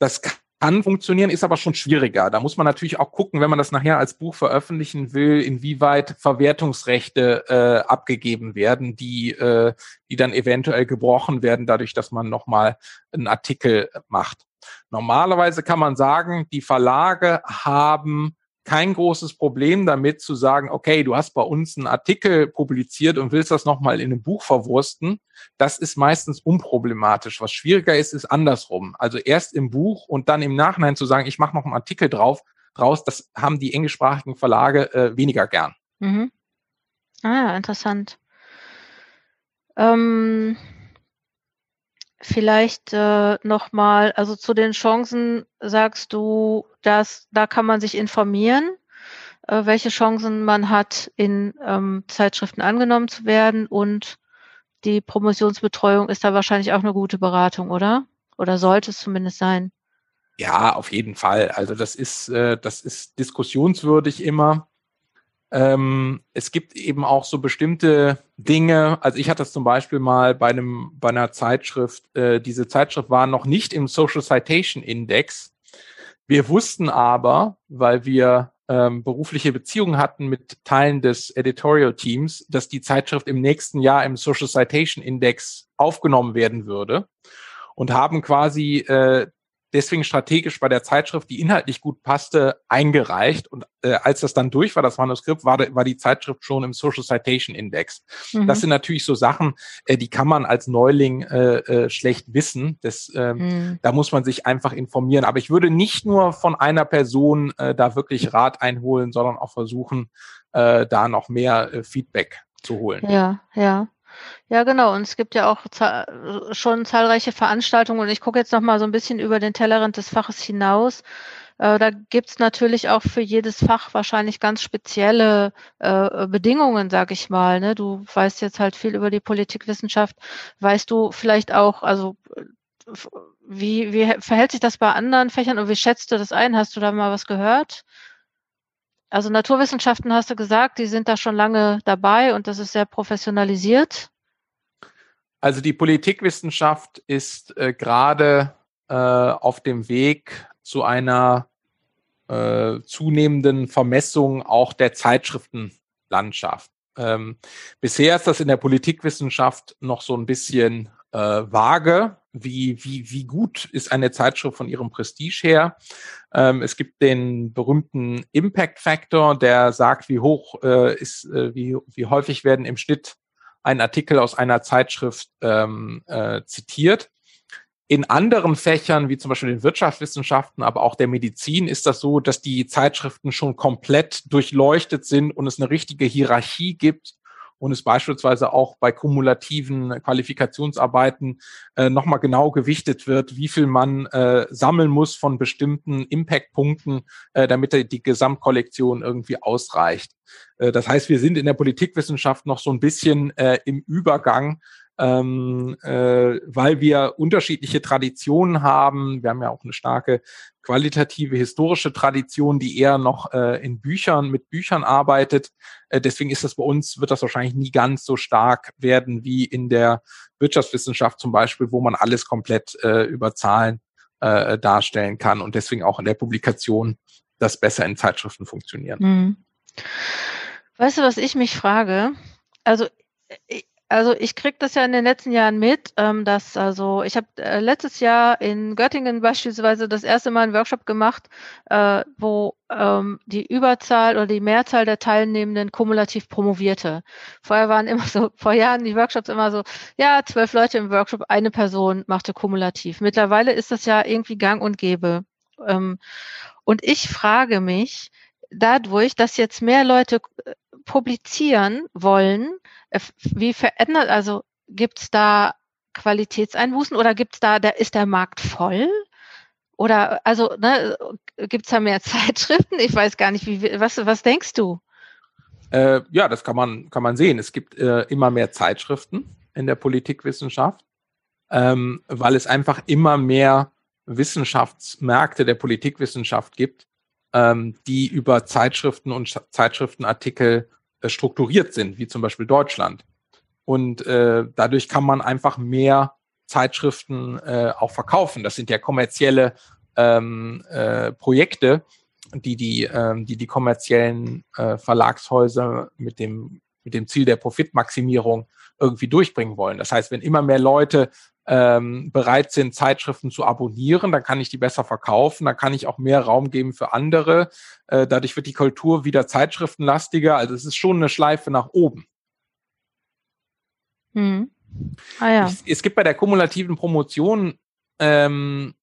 das kann funktionieren, ist aber schon schwieriger. Da muss man natürlich auch gucken, wenn man das nachher als Buch veröffentlichen will, inwieweit Verwertungsrechte äh, abgegeben werden, die, äh, die dann eventuell gebrochen werden, dadurch, dass man nochmal einen Artikel macht. Normalerweise kann man sagen, die Verlage haben kein großes Problem damit zu sagen, okay, du hast bei uns einen Artikel publiziert und willst das nochmal in einem Buch verwursten. Das ist meistens unproblematisch. Was schwieriger ist, ist andersrum. Also erst im Buch und dann im Nachhinein zu sagen, ich mache noch einen Artikel drauf, draus, das haben die englischsprachigen Verlage äh, weniger gern. Mhm. Ah, interessant. Ähm, Vielleicht äh, nochmal, also zu den Chancen sagst du, dass da kann man sich informieren, äh, welche Chancen man hat, in ähm, Zeitschriften angenommen zu werden und die Promotionsbetreuung ist da wahrscheinlich auch eine gute Beratung, oder? Oder sollte es zumindest sein? Ja, auf jeden Fall. Also das ist, äh, das ist diskussionswürdig immer. Ähm, es gibt eben auch so bestimmte Dinge. Also ich hatte das zum Beispiel mal bei einem bei einer Zeitschrift. Äh, diese Zeitschrift war noch nicht im Social Citation Index. Wir wussten aber, weil wir ähm, berufliche Beziehungen hatten mit Teilen des Editorial Teams, dass die Zeitschrift im nächsten Jahr im Social Citation Index aufgenommen werden würde und haben quasi äh, deswegen strategisch bei der Zeitschrift, die inhaltlich gut passte, eingereicht. Und äh, als das dann durch war, das Manuskript, war, war die Zeitschrift schon im Social Citation Index. Mhm. Das sind natürlich so Sachen, äh, die kann man als Neuling äh, äh, schlecht wissen. Das, äh, mhm. Da muss man sich einfach informieren. Aber ich würde nicht nur von einer Person äh, da wirklich Rat einholen, sondern auch versuchen, äh, da noch mehr äh, Feedback zu holen. Ja, ja. Ja, genau. Und es gibt ja auch schon zahlreiche Veranstaltungen. Und ich gucke jetzt noch mal so ein bisschen über den Tellerrand des Faches hinaus. Äh, da gibt's natürlich auch für jedes Fach wahrscheinlich ganz spezielle äh, Bedingungen, sag ich mal. Ne? Du weißt jetzt halt viel über die Politikwissenschaft. Weißt du vielleicht auch, also wie, wie verhält sich das bei anderen Fächern und wie schätzt du das ein? Hast du da mal was gehört? Also Naturwissenschaften hast du gesagt, die sind da schon lange dabei und das ist sehr professionalisiert. Also die Politikwissenschaft ist äh, gerade äh, auf dem Weg zu einer äh, zunehmenden Vermessung auch der Zeitschriftenlandschaft. Ähm, bisher ist das in der Politikwissenschaft noch so ein bisschen äh, vage. Wie, wie, wie gut ist eine Zeitschrift von ihrem Prestige her? Ähm, es gibt den berühmten Impact Factor, der sagt, wie hoch äh, ist, äh, wie, wie häufig werden im Schnitt ein Artikel aus einer Zeitschrift ähm, äh, zitiert. In anderen Fächern, wie zum Beispiel den Wirtschaftswissenschaften, aber auch der Medizin, ist das so, dass die Zeitschriften schon komplett durchleuchtet sind und es eine richtige Hierarchie gibt und es beispielsweise auch bei kumulativen Qualifikationsarbeiten äh, nochmal genau gewichtet wird, wie viel man äh, sammeln muss von bestimmten Impact-Punkten, äh, damit die Gesamtkollektion irgendwie ausreicht. Äh, das heißt, wir sind in der Politikwissenschaft noch so ein bisschen äh, im Übergang ähm, äh, weil wir unterschiedliche Traditionen haben. Wir haben ja auch eine starke qualitative historische Tradition, die eher noch äh, in Büchern mit Büchern arbeitet. Äh, deswegen ist das bei uns wird das wahrscheinlich nie ganz so stark werden wie in der Wirtschaftswissenschaft zum Beispiel, wo man alles komplett äh, über Zahlen äh, darstellen kann und deswegen auch in der Publikation das besser in Zeitschriften funktionieren. Hm. Weißt du, was ich mich frage? Also also ich kriege das ja in den letzten Jahren mit, ähm, dass also ich habe äh, letztes Jahr in Göttingen beispielsweise das erste Mal einen Workshop gemacht, äh, wo ähm, die Überzahl oder die Mehrzahl der Teilnehmenden kumulativ promovierte. Vorher waren immer so, vor Jahren die Workshops immer so, ja, zwölf Leute im Workshop, eine Person machte kumulativ. Mittlerweile ist das ja irgendwie gang und gäbe. Ähm, und ich frage mich, dadurch, dass jetzt mehr Leute äh, publizieren wollen, äh, wie verändert, also gibt es da Qualitätseinbußen oder gibt's da, der, ist der Markt voll? Oder also ne, gibt es da mehr [laughs] Zeitschriften? Ich weiß gar nicht, wie, was, was denkst du? Äh, ja, das kann man, kann man sehen. Es gibt äh, immer mehr Zeitschriften in der Politikwissenschaft, ähm, weil es einfach immer mehr Wissenschaftsmärkte der Politikwissenschaft gibt, ähm, die über Zeitschriften und Zeitschriftenartikel äh, strukturiert sind, wie zum Beispiel Deutschland. Und äh, dadurch kann man einfach mehr Zeitschriften äh, auch verkaufen. Das sind ja kommerzielle ähm, äh, Projekte, die die, ähm, die, die kommerziellen äh, Verlagshäuser mit dem, mit dem Ziel der Profitmaximierung irgendwie durchbringen wollen. Das heißt, wenn immer mehr Leute ähm, bereit sind, Zeitschriften zu abonnieren, dann kann ich die besser verkaufen, dann kann ich auch mehr Raum geben für andere. Äh, dadurch wird die Kultur wieder zeitschriftenlastiger. Also es ist schon eine Schleife nach oben. Hm. Ah, ja. es, es gibt bei der kumulativen Promotion ähm,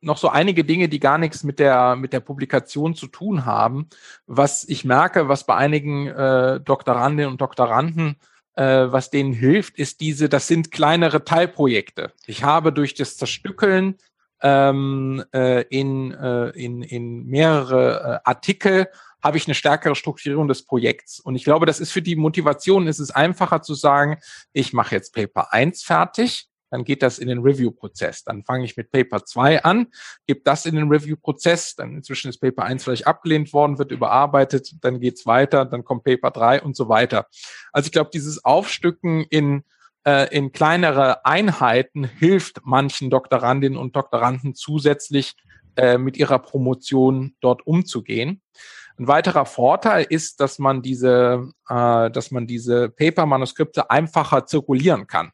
noch so einige Dinge, die gar nichts mit der, mit der Publikation zu tun haben. Was ich merke, was bei einigen äh, Doktorandinnen und Doktoranden was denen hilft, ist diese, das sind kleinere Teilprojekte. Ich habe durch das Zerstückeln ähm, äh, in, äh, in, in mehrere äh, Artikel habe ich eine stärkere Strukturierung des Projekts. Und ich glaube, das ist für die Motivation, ist es einfacher zu sagen, ich mache jetzt Paper 1 fertig dann geht das in den Review-Prozess. Dann fange ich mit Paper 2 an, gebe das in den Review-Prozess, dann inzwischen ist Paper 1 vielleicht abgelehnt worden, wird überarbeitet, dann geht's weiter, dann kommt Paper 3 und so weiter. Also ich glaube, dieses Aufstücken in äh, in kleinere Einheiten hilft manchen Doktorandinnen und Doktoranden zusätzlich äh, mit ihrer Promotion dort umzugehen. Ein weiterer Vorteil ist, dass man diese, äh, dass man diese Paper-Manuskripte einfacher zirkulieren kann.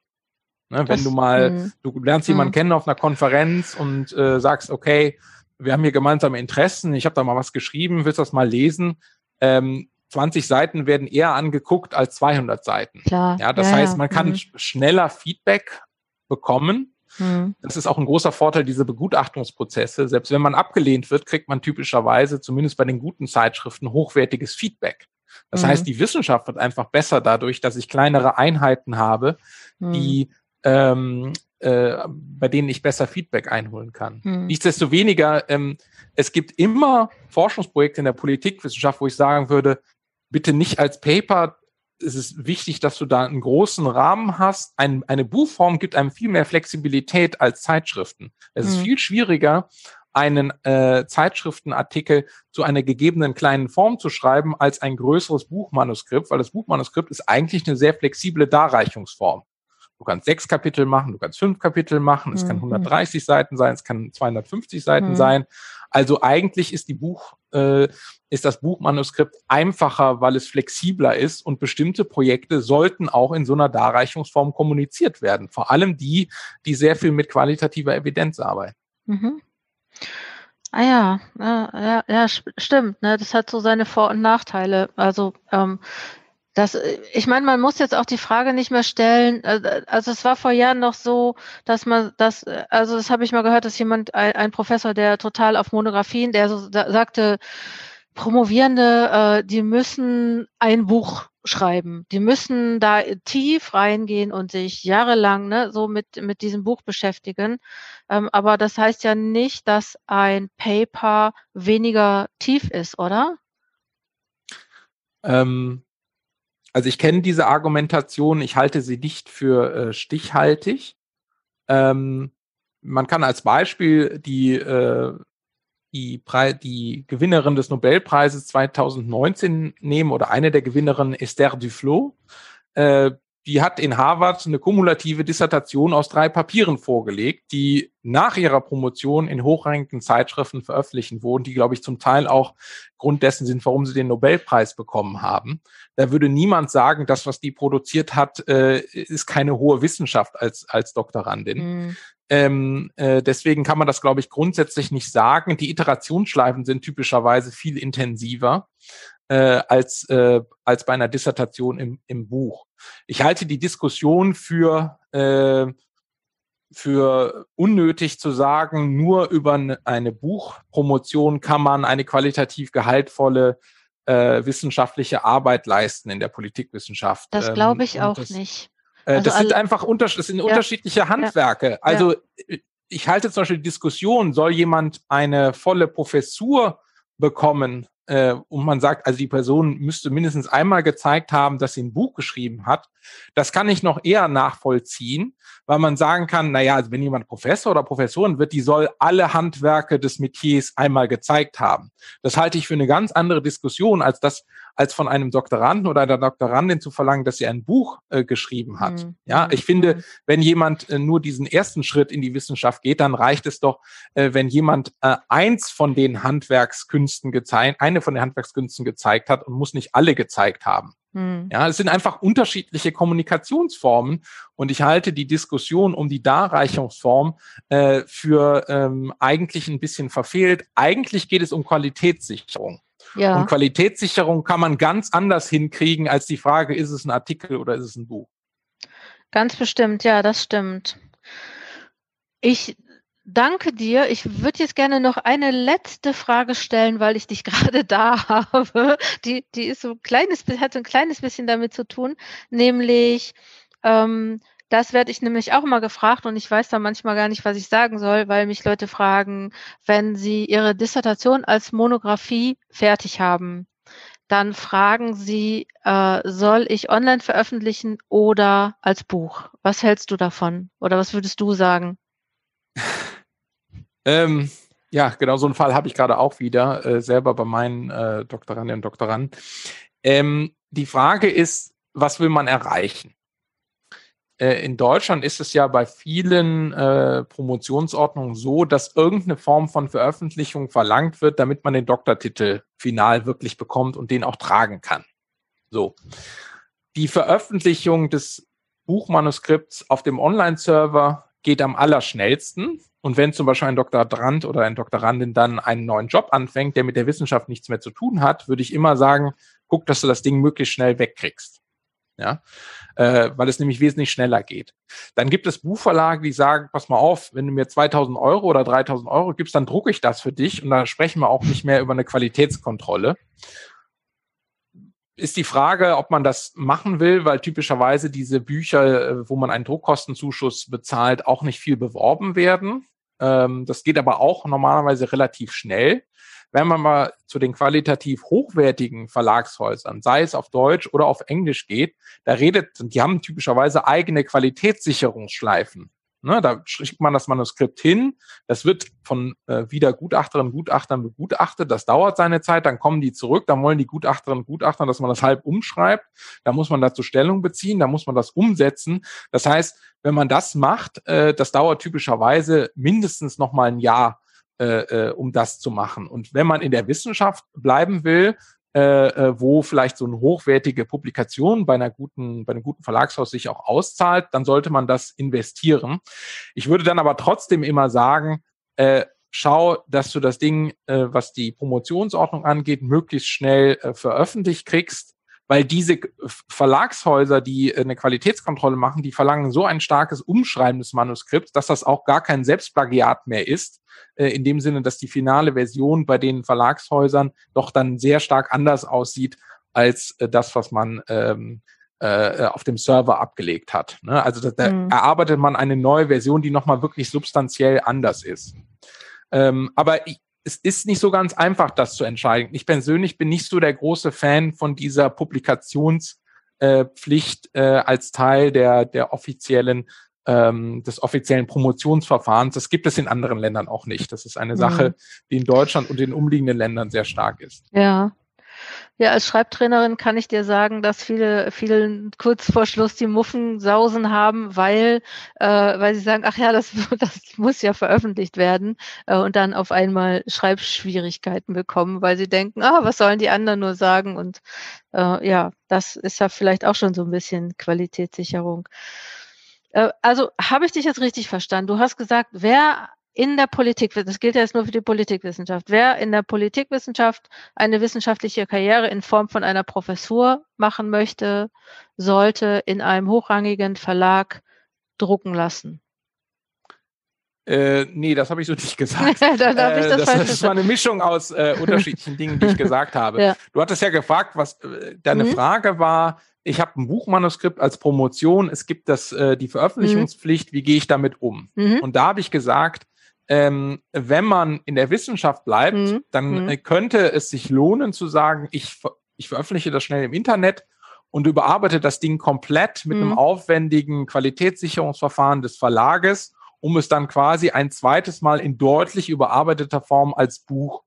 Ne, das, wenn du mal, mh. du lernst jemanden mh. kennen auf einer Konferenz und äh, sagst, okay, wir haben hier gemeinsame Interessen, ich habe da mal was geschrieben, willst du das mal lesen? Ähm, 20 Seiten werden eher angeguckt als 200 Seiten. Klar. Ja, das ja, heißt, man kann mhm. schneller Feedback bekommen. Mhm. Das ist auch ein großer Vorteil dieser Begutachtungsprozesse. Selbst wenn man abgelehnt wird, kriegt man typischerweise, zumindest bei den guten Zeitschriften, hochwertiges Feedback. Das mhm. heißt, die Wissenschaft wird einfach besser dadurch, dass ich kleinere Einheiten habe, die mhm ähm, äh, bei denen ich besser Feedback einholen kann. Hm. Nichtsdestoweniger, ähm, es gibt immer Forschungsprojekte in der Politikwissenschaft, wo ich sagen würde, bitte nicht als Paper. Es ist wichtig, dass du da einen großen Rahmen hast. Ein, eine Buchform gibt einem viel mehr Flexibilität als Zeitschriften. Es hm. ist viel schwieriger, einen äh, Zeitschriftenartikel zu einer gegebenen kleinen Form zu schreiben als ein größeres Buchmanuskript, weil das Buchmanuskript ist eigentlich eine sehr flexible Darreichungsform. Du kannst sechs Kapitel machen, du kannst fünf Kapitel machen, es mhm. kann 130 Seiten sein, es kann 250 Seiten mhm. sein. Also eigentlich ist die Buch, äh, ist das Buchmanuskript einfacher, weil es flexibler ist und bestimmte Projekte sollten auch in so einer Darreichungsform kommuniziert werden. Vor allem die, die sehr viel mit qualitativer Evidenz arbeiten. Mhm. Ah ja, ja, ja, ja, stimmt. Ne? Das hat so seine Vor- und Nachteile. Also ähm, das, äh, ich meine, man muss jetzt auch die Frage nicht mehr stellen. Äh, also es war vor Jahren noch so, dass man das, äh, also das habe ich mal gehört, dass jemand, ein, ein Professor, der total auf Monographien, der so da, sagte, Promovierende, äh, die müssen ein Buch schreiben. Die müssen da tief reingehen und sich jahrelang ne, so mit, mit diesem Buch beschäftigen. Ähm, aber das heißt ja nicht, dass ein Paper weniger tief ist, oder? Ähm, also ich kenne diese Argumentation, ich halte sie nicht für äh, stichhaltig. Ähm, man kann als Beispiel die, äh, die, die Gewinnerin des Nobelpreises 2019 nehmen oder eine der Gewinnerinnen, Esther Duflo. Äh, die hat in Harvard eine kumulative Dissertation aus drei Papieren vorgelegt, die nach ihrer Promotion in hochrangigen Zeitschriften veröffentlichen wurden, die, glaube ich, zum Teil auch Grund dessen sind, warum sie den Nobelpreis bekommen haben. Da würde niemand sagen, das, was die produziert hat, äh, ist keine hohe Wissenschaft als, als Doktorandin. Mhm. Ähm, äh, deswegen kann man das, glaube ich, grundsätzlich nicht sagen. Die Iterationsschleifen sind typischerweise viel intensiver äh, als, äh, als bei einer Dissertation im, im Buch. Ich halte die Diskussion für, äh, für unnötig zu sagen, nur über eine Buchpromotion kann man eine qualitativ gehaltvolle äh, wissenschaftliche Arbeit leisten in der Politikwissenschaft. Das glaube ich ähm, auch das, nicht. Äh, also das sind einfach unter, das sind ja. unterschiedliche Handwerke. Ja. Also ja. ich halte zum Beispiel die Diskussion, soll jemand eine volle Professur bekommen äh, und man sagt, also die Person müsste mindestens einmal gezeigt haben, dass sie ein Buch geschrieben hat, das kann ich noch eher nachvollziehen, weil man sagen kann, naja, also wenn jemand Professor oder Professorin wird, die soll alle Handwerke des Metiers einmal gezeigt haben. Das halte ich für eine ganz andere Diskussion, als das, als von einem Doktoranden oder einer Doktorandin zu verlangen, dass sie ein Buch äh, geschrieben hat. Mhm. Ja, ich finde, mhm. wenn jemand äh, nur diesen ersten Schritt in die Wissenschaft geht, dann reicht es doch, äh, wenn jemand äh, eins von den Handwerkskünsten gezeigt, eine von den Handwerkskünsten gezeigt hat und muss nicht alle gezeigt haben. Mhm. Ja, es sind einfach unterschiedliche Kommunikationsformen und ich halte die Diskussion um die Darreichungsform äh, für ähm, eigentlich ein bisschen verfehlt. Eigentlich geht es um Qualitätssicherung. Ja. Und Qualitätssicherung kann man ganz anders hinkriegen als die Frage, ist es ein Artikel oder ist es ein Buch? Ganz bestimmt, ja, das stimmt. Ich danke dir. Ich würde jetzt gerne noch eine letzte Frage stellen, weil ich dich [laughs] gerade da habe. Die, die ist so ein kleines, hat so ein kleines bisschen damit zu tun, nämlich ähm, das werde ich nämlich auch immer gefragt und ich weiß da manchmal gar nicht, was ich sagen soll, weil mich Leute fragen, wenn sie ihre Dissertation als Monographie fertig haben, dann fragen sie, äh, soll ich online veröffentlichen oder als Buch? Was hältst du davon? Oder was würdest du sagen? [laughs] ähm, ja, genau so einen Fall habe ich gerade auch wieder, äh, selber bei meinen äh, Doktorandinnen und Doktoranden. Ähm, die Frage ist, was will man erreichen? Äh, in Deutschland ist es ja bei vielen äh, Promotionsordnungen so, dass irgendeine Form von Veröffentlichung verlangt wird, damit man den Doktortitel final wirklich bekommt und den auch tragen kann. So. Die Veröffentlichung des Buchmanuskripts auf dem Online-Server geht am allerschnellsten. Und wenn zum Beispiel ein Doktorand oder ein Doktorandin dann einen neuen Job anfängt, der mit der Wissenschaft nichts mehr zu tun hat, würde ich immer sagen, guck, dass du das Ding möglichst schnell wegkriegst ja, äh, weil es nämlich wesentlich schneller geht. Dann gibt es Buchverlage, die sagen, pass mal auf, wenn du mir 2000 Euro oder 3000 Euro gibst, dann drucke ich das für dich und da sprechen wir auch nicht mehr über eine Qualitätskontrolle. ist die Frage, ob man das machen will, weil typischerweise diese Bücher, äh, wo man einen Druckkostenzuschuss bezahlt, auch nicht viel beworben werden. Ähm, das geht aber auch normalerweise relativ schnell. Wenn man mal zu den qualitativ hochwertigen Verlagshäusern, sei es auf Deutsch oder auf Englisch geht, da redet, die haben typischerweise eigene Qualitätssicherungsschleifen. Ne, da schickt man das Manuskript hin, das wird von äh, wieder Gutachterinnen und Gutachtern begutachtet, das dauert seine Zeit, dann kommen die zurück, dann wollen die Gutachterinnen und Gutachter, dass man das halb umschreibt, da muss man dazu Stellung beziehen, da muss man das umsetzen. Das heißt, wenn man das macht, äh, das dauert typischerweise mindestens noch mal ein Jahr, äh, äh, um das zu machen. Und wenn man in der Wissenschaft bleiben will, äh, äh, wo vielleicht so eine hochwertige Publikation bei einer guten, bei einem guten Verlagshaus sich auch auszahlt, dann sollte man das investieren. Ich würde dann aber trotzdem immer sagen, äh, schau, dass du das Ding, äh, was die Promotionsordnung angeht, möglichst schnell äh, veröffentlicht kriegst, weil diese Verlagshäuser, die äh, eine Qualitätskontrolle machen, die verlangen so ein starkes Umschreiben des Manuskripts, dass das auch gar kein Selbstplagiat mehr ist, äh, in dem Sinne, dass die finale Version bei den Verlagshäusern doch dann sehr stark anders aussieht als äh, das, was man ähm, äh, auf dem Server abgelegt hat. Ne? Also da, da mhm. erarbeitet man eine neue Version, die nochmal wirklich substanziell anders ist. Ähm, aber es ist nicht so ganz einfach, das zu entscheiden. Ich persönlich bin nicht so der große Fan von dieser Publikationspflicht äh, äh, als Teil der, der offiziellen ähm, des offiziellen Promotionsverfahrens. Das gibt es in anderen Ländern auch nicht. Das ist eine mhm. Sache, die in Deutschland und den umliegenden Ländern sehr stark ist. Ja. Ja, als Schreibtrainerin kann ich dir sagen, dass viele, viele kurz vor Schluss die Muffensausen haben, weil, äh, weil sie sagen, ach ja, das, [laughs] das muss ja veröffentlicht werden äh, und dann auf einmal Schreibschwierigkeiten bekommen, weil sie denken, ah, was sollen die anderen nur sagen? Und äh, ja, das ist ja vielleicht auch schon so ein bisschen Qualitätssicherung. Äh, also habe ich dich jetzt richtig verstanden? Du hast gesagt, wer in der Politik, das gilt ja jetzt nur für die Politikwissenschaft, wer in der Politikwissenschaft eine wissenschaftliche Karriere in Form von einer Professur machen möchte, sollte in einem hochrangigen Verlag drucken lassen. Äh, nee, das habe ich so nicht [laughs] gesagt. [laughs] äh, das, das, das war eine Mischung aus äh, unterschiedlichen [laughs] Dingen, die ich gesagt habe. Ja. Du hattest ja gefragt, was äh, deine mhm. Frage war, ich habe ein Buchmanuskript als Promotion, es gibt das, äh, die Veröffentlichungspflicht, mhm. wie gehe ich damit um? Mhm. Und da habe ich gesagt, ähm, wenn man in der Wissenschaft bleibt, mhm. dann mhm. äh, könnte es sich lohnen zu sagen, ich, ich veröffentliche das schnell im Internet und überarbeite das Ding komplett mit einem mhm. aufwendigen Qualitätssicherungsverfahren des Verlages, um es dann quasi ein zweites Mal in deutlich überarbeiteter Form als Buch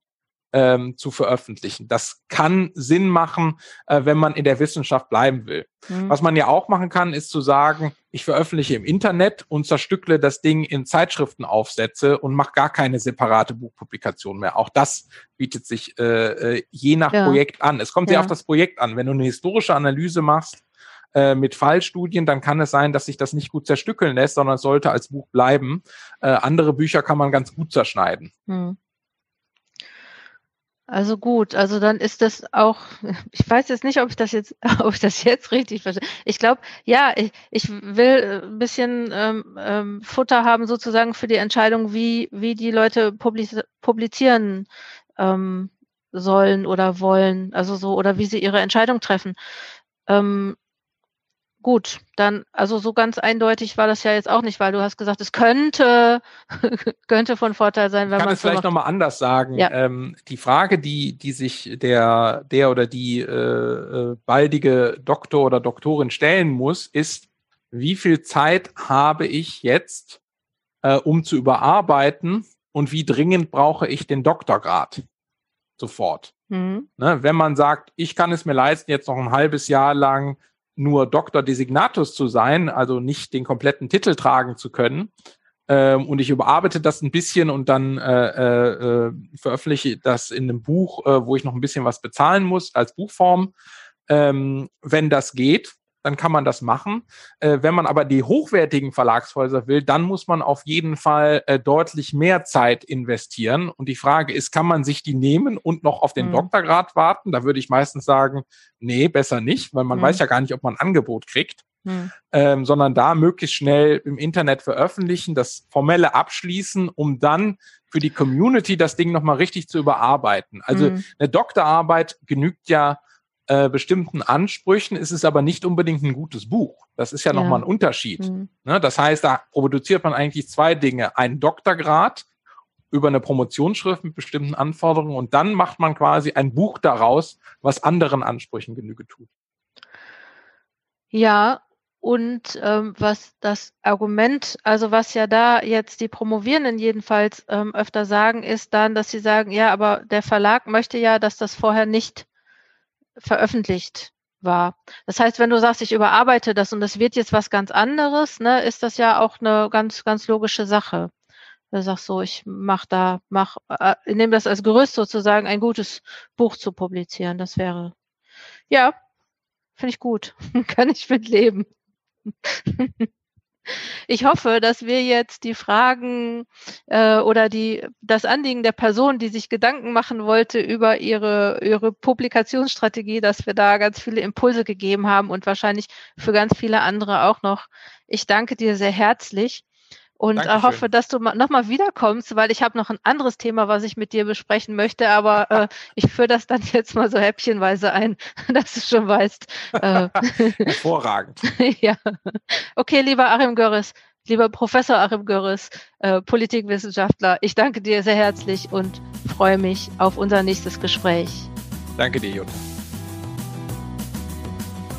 ähm, zu veröffentlichen. Das kann Sinn machen, äh, wenn man in der Wissenschaft bleiben will. Mhm. Was man ja auch machen kann, ist zu sagen, ich veröffentliche im Internet und zerstückle das Ding in Zeitschriftenaufsätze und mache gar keine separate Buchpublikation mehr. Auch das bietet sich äh, äh je nach ja. Projekt an. Es kommt ja. auf das Projekt an. Wenn du eine historische Analyse machst, äh, mit Fallstudien, dann kann es sein, dass sich das nicht gut zerstückeln lässt, sondern es sollte als Buch bleiben. Äh, andere Bücher kann man ganz gut zerschneiden. Hm. Also gut, also dann ist das auch, [laughs] ich weiß jetzt nicht, ob ich das jetzt, [laughs] ob ich das jetzt richtig verstehe. Ich glaube, ja, ich, ich will ein bisschen ähm, ähm, Futter haben sozusagen für die Entscheidung, wie, wie die Leute publizieren ähm, sollen oder wollen, also so, oder wie sie ihre Entscheidung treffen. Ähm, Gut, dann, also so ganz eindeutig war das ja jetzt auch nicht, weil du hast gesagt, es könnte, [laughs] könnte von Vorteil sein, wenn man. Ich kann es vielleicht nochmal anders sagen. Ja. Ähm, die Frage, die, die sich der, der oder die äh, äh, baldige Doktor oder Doktorin stellen muss, ist, wie viel Zeit habe ich jetzt, äh, um zu überarbeiten und wie dringend brauche ich den Doktorgrad? Sofort. Mhm. Ne, wenn man sagt, ich kann es mir leisten, jetzt noch ein halbes Jahr lang nur Doktor Designatus zu sein, also nicht den kompletten Titel tragen zu können. Ähm, und ich überarbeite das ein bisschen und dann äh, äh, äh, veröffentliche das in einem Buch, äh, wo ich noch ein bisschen was bezahlen muss als Buchform. Ähm, wenn das geht, dann kann man das machen. Äh, wenn man aber die hochwertigen Verlagshäuser will, dann muss man auf jeden Fall äh, deutlich mehr Zeit investieren. Und die Frage ist, kann man sich die nehmen und noch auf den mhm. Doktorgrad warten? Da würde ich meistens sagen, nee, besser nicht, weil man mhm. weiß ja gar nicht, ob man ein Angebot kriegt. Mhm. Ähm, sondern da möglichst schnell im Internet veröffentlichen, das formelle abschließen, um dann für die Community das Ding nochmal richtig zu überarbeiten. Also mhm. eine Doktorarbeit genügt ja äh, bestimmten Ansprüchen ist es aber nicht unbedingt ein gutes Buch. Das ist ja, ja. nochmal ein Unterschied. Mhm. Ne? Das heißt, da produziert man eigentlich zwei Dinge. Einen Doktorgrad über eine Promotionsschrift mit bestimmten Anforderungen und dann macht man quasi ein Buch daraus, was anderen Ansprüchen Genüge tut. Ja, und ähm, was das Argument, also was ja da jetzt die Promovierenden jedenfalls ähm, öfter sagen, ist dann, dass sie sagen, ja, aber der Verlag möchte ja, dass das vorher nicht veröffentlicht war. Das heißt, wenn du sagst, ich überarbeite das und es wird jetzt was ganz anderes, ne, ist das ja auch eine ganz, ganz logische Sache. Du sagst so, ich mach da, mach, äh, nehme das als Gerüst sozusagen, ein gutes Buch zu publizieren. Das wäre, ja, finde ich gut. [laughs] Kann ich mit leben. [laughs] Ich hoffe, dass wir jetzt die Fragen äh, oder die, das Anliegen der Person, die sich Gedanken machen wollte über ihre, ihre Publikationsstrategie, dass wir da ganz viele Impulse gegeben haben und wahrscheinlich für ganz viele andere auch noch. Ich danke dir sehr herzlich und äh, Dankeschön. hoffe, dass du nochmal wiederkommst, weil ich habe noch ein anderes Thema, was ich mit dir besprechen möchte, aber [laughs] äh, ich führe das dann jetzt mal so häppchenweise ein, [laughs] dass du schon weißt. Äh, [laughs] Hervorragend. ja. Okay, lieber Achim Görres, lieber Professor Achim Görres, äh, Politikwissenschaftler, ich danke dir sehr herzlich und freue mich auf unser nächstes Gespräch. Danke dir, Jutta.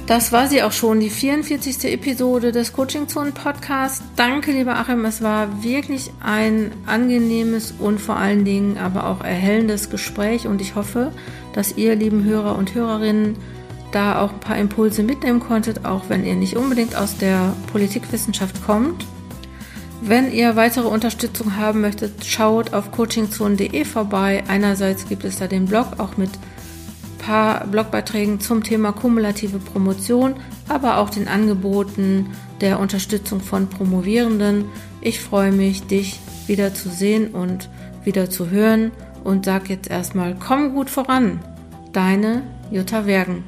Das war sie auch schon, die 44. Episode des Coaching Zone Podcasts. Danke, lieber Achim. Es war wirklich ein angenehmes und vor allen Dingen aber auch erhellendes Gespräch und ich hoffe, dass ihr, lieben Hörer und Hörerinnen, da auch ein paar Impulse mitnehmen konntet, auch wenn ihr nicht unbedingt aus der Politikwissenschaft kommt. Wenn ihr weitere Unterstützung haben möchtet, schaut auf coachingzone.de vorbei. Einerseits gibt es da den Blog auch mit paar Blogbeiträgen zum Thema kumulative Promotion, aber auch den Angeboten der Unterstützung von Promovierenden. Ich freue mich, dich wieder zu sehen und wieder zu hören und sag jetzt erstmal, komm gut voran. Deine Jutta Wergen.